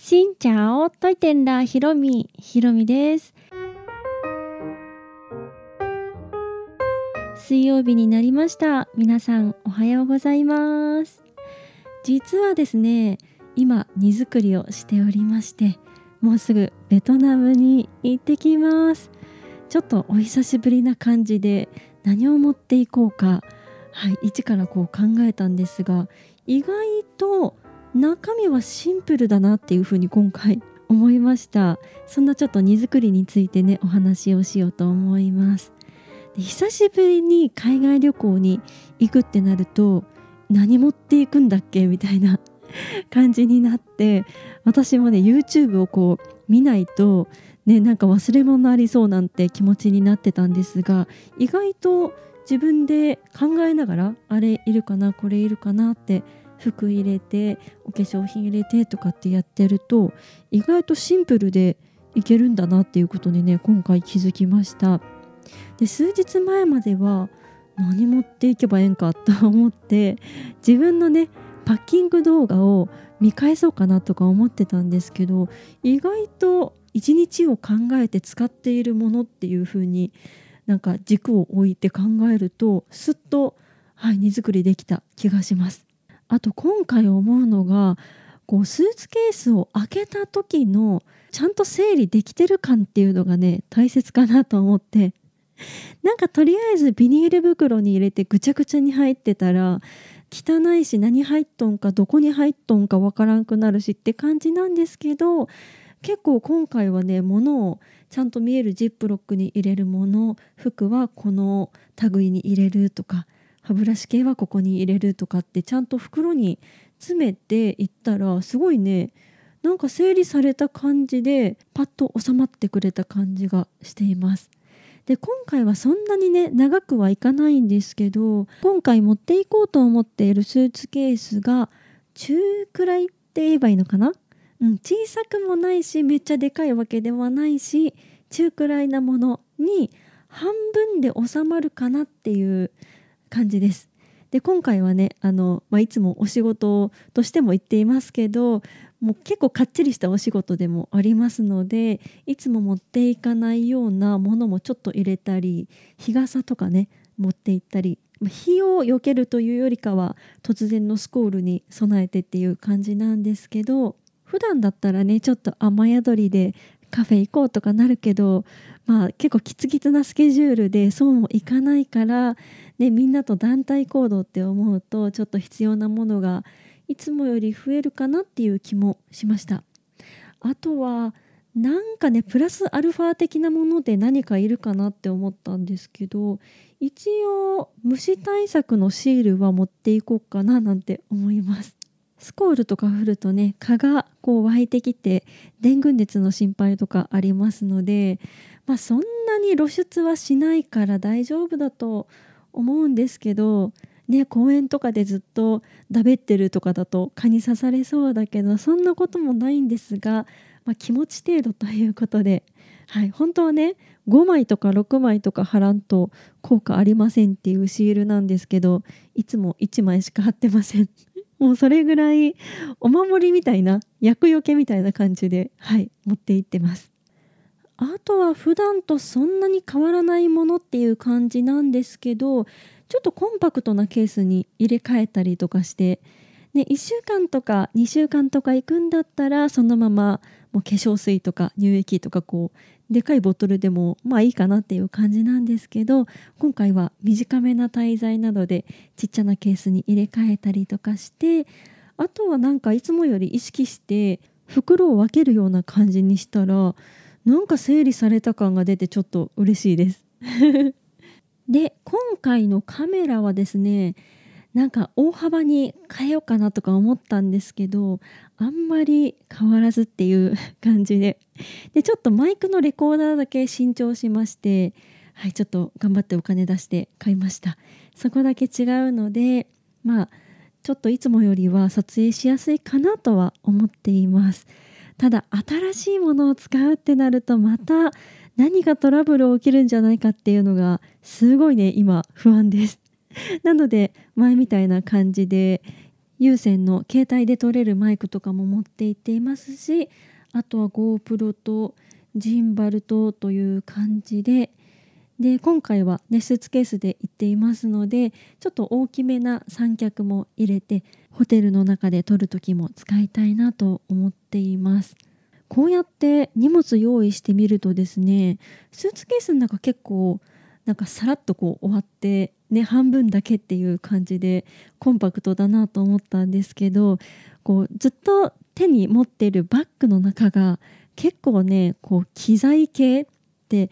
しんちゃおといてんらひろみ。ひろみです。水曜日になりました。皆さんおはようございます。実はですね今荷造りをしておりましてもうすぐベトナムに行ってきます。ちょっとお久しぶりな感じで何を持っていこうか。はい一からこう考えたんですが意外と中身はシンプルだなっていうふうに今回思いました。そんなちょっと荷造りについてねお話をしようと思います。で久しぶりに海外旅行に行くってなると何持っていくんだっけみたいな 感じになって私もね YouTube をこう見ないとねなんか忘れ物ありそうなんて気持ちになってたんですが意外と自分で考えながらあれいるかなこれいるかなって服入れてお化粧品入れてとかってやってると意外とシンプルでいけるんだなっていうことにね今回気づきました。で数日前までは何持っていけばええんかと思って自分のねパッキング動画を見返そうかなとか思ってたんですけど意外と一日を考えて使っているものっていう風になんか軸を置いて考えるとすっとはい荷造りできた気がします。あと今回思うのがこうスーツケースを開けた時のちゃんと整理できてる感っていうのがね大切かなと思って。なんかとりあえずビニール袋に入れてぐちゃぐちゃに入ってたら汚いし何入っとんかどこに入っとんかわからんくなるしって感じなんですけど結構今回はね物をちゃんと見えるジップロックに入れるもの服はこの類に入れるとか歯ブラシ系はここに入れるとかってちゃんと袋に詰めていったらすごいねなんか整理された感じでパッと収まってくれた感じがしています。で今回はそんなにね長くはいかないんですけど今回持っていこうと思っているスーツケースが中くらいって言えばいいのかな、うん、小さくもないしめっちゃでかいわけではないし中くらいなものに半分で収まるかなっていう感じです。で今回はねあの、まあ、いつもお仕事としても言っていますけどもう結構かっちりしたお仕事でもありますのでいつも持っていかないようなものもちょっと入れたり日傘とかね持って行ったり火を避けるというよりかは突然のスコールに備えてっていう感じなんですけど普段だったらねちょっと雨宿りでカフェ行こうとかなるけどまあ結構キツキツなスケジュールでそうもいかないからね、みんなと団体行動って思うとちょっと必要なものがいつもより増えるかなっていう気もしました。あとはなんかねプラスアルファ的なもので何かいるかなって思ったんですけど一応虫対策のシールは持っていこうかななんて思います。スコールとか降るとね蚊がこう湧いてきてデング熱の心配とかありますのでまあそんなに露出はしないから大丈夫だと思うんですけどね公園とかでずっとだべってるとかだと蚊に刺されそうだけどそんなこともないんですが、まあ、気持ち程度ということで、はい、本当はね5枚とか6枚とか貼らんと効果ありませんっていうシールなんですけどいつも1枚しか貼ってません。もうそれぐらいお守りみたいな厄除けみたいな感じではい持って行ってます。あとは普段とそんなに変わらないものっていう感じなんですけどちょっとコンパクトなケースに入れ替えたりとかして、ね、1週間とか2週間とか行くんだったらそのままもう化粧水とか乳液とかこうでかいボトルでもまあいいかなっていう感じなんですけど今回は短めな滞在などでちっちゃなケースに入れ替えたりとかしてあとはなんかいつもより意識して袋を分けるような感じにしたらなんか整理された感が出てちょっと嬉しいです。で今回のカメラはですねなんか大幅に変えようかなとか思ったんですけどあんまり変わらずっていう感じで。でちょっとマイクのレコーダーだけ新調しましてはいちょっと頑張ってお金出して買いました。そこだけ違うのでまあちょっといつもよりは撮影しやすいかなとは思っています。ただ新しいものを使うってなるとまた何かトラブルを起きるんじゃないかっていうのがすごいね今不安です。なので前みたいな感じで有線の携帯で撮れるマイクとかも持っていっていますしあとは GoPro とジンバルとという感じでで今回は、ね、スーツケースで行っていますのでちょっと大きめな三脚も入れてホテルの中で撮る時も使いたいなと思っています。こうやって荷物用意してみるとですねスーツケースの中結構なんかさらっとこう終わってね半分だけっていう感じでコンパクトだなと思ったんですけどこうずっと手に持ってるバッグの中が結構ねこう機材系って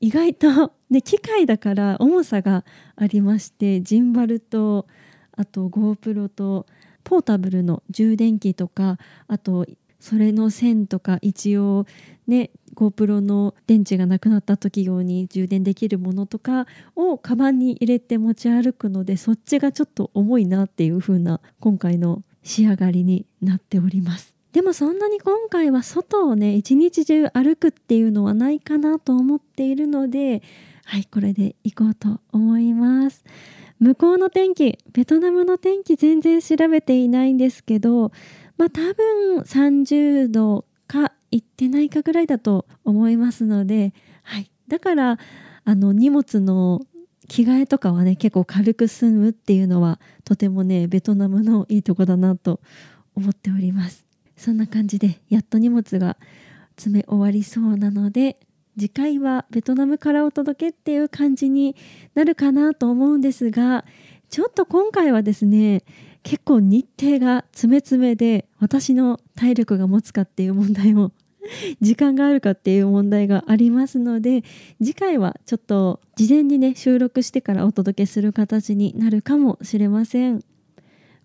意外と、ね、機械だから重さがありましてジンバルとあと GoPro とポータブルの充電器とかあとそれの線とか一応ね GoPro の電池がなくなった時用に充電できるものとかをカバンに入れて持ち歩くのでそっちがちょっと重いなっていう風な今回の仕上がりになっております。でもそんなに今回は外をね一日中歩くっていうのはないかなと思っているのではいこれで行こうと思います。向こうの天気ベトナムの天気全然調べていないんですけどまあ多分30度か行ってないかぐらいだと思いますので、はい、だからあの荷物の着替えとかはね結構軽く済むっていうのはとてもねベトナムのいいとこだなと思っております。そんな感じでやっと荷物が詰め終わりそうなので次回はベトナムからお届けっていう感じになるかなと思うんですがちょっと今回はですね結構日程が詰め詰めで私の体力が持つかっていう問題も 時間があるかっていう問題がありますので次回はちょっと事前にね収録してからお届けする形になるかもしれません。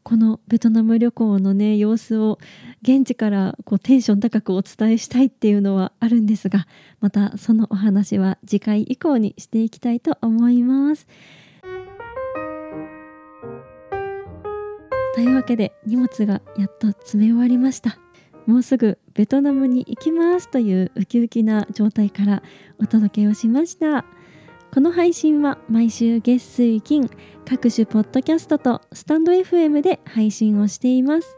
このベトナム旅行のね様子を現地からこうテンション高くお伝えしたいっていうのはあるんですがまたそのお話は次回以降にしていきたいと思います。というわけで荷物がやっと詰め終わりました。もうすぐベトナムに行きますというウキウキな状態からお届けをしました。この配信は毎週月水金各種ポッドキャストとスタンド FM で配信をしています。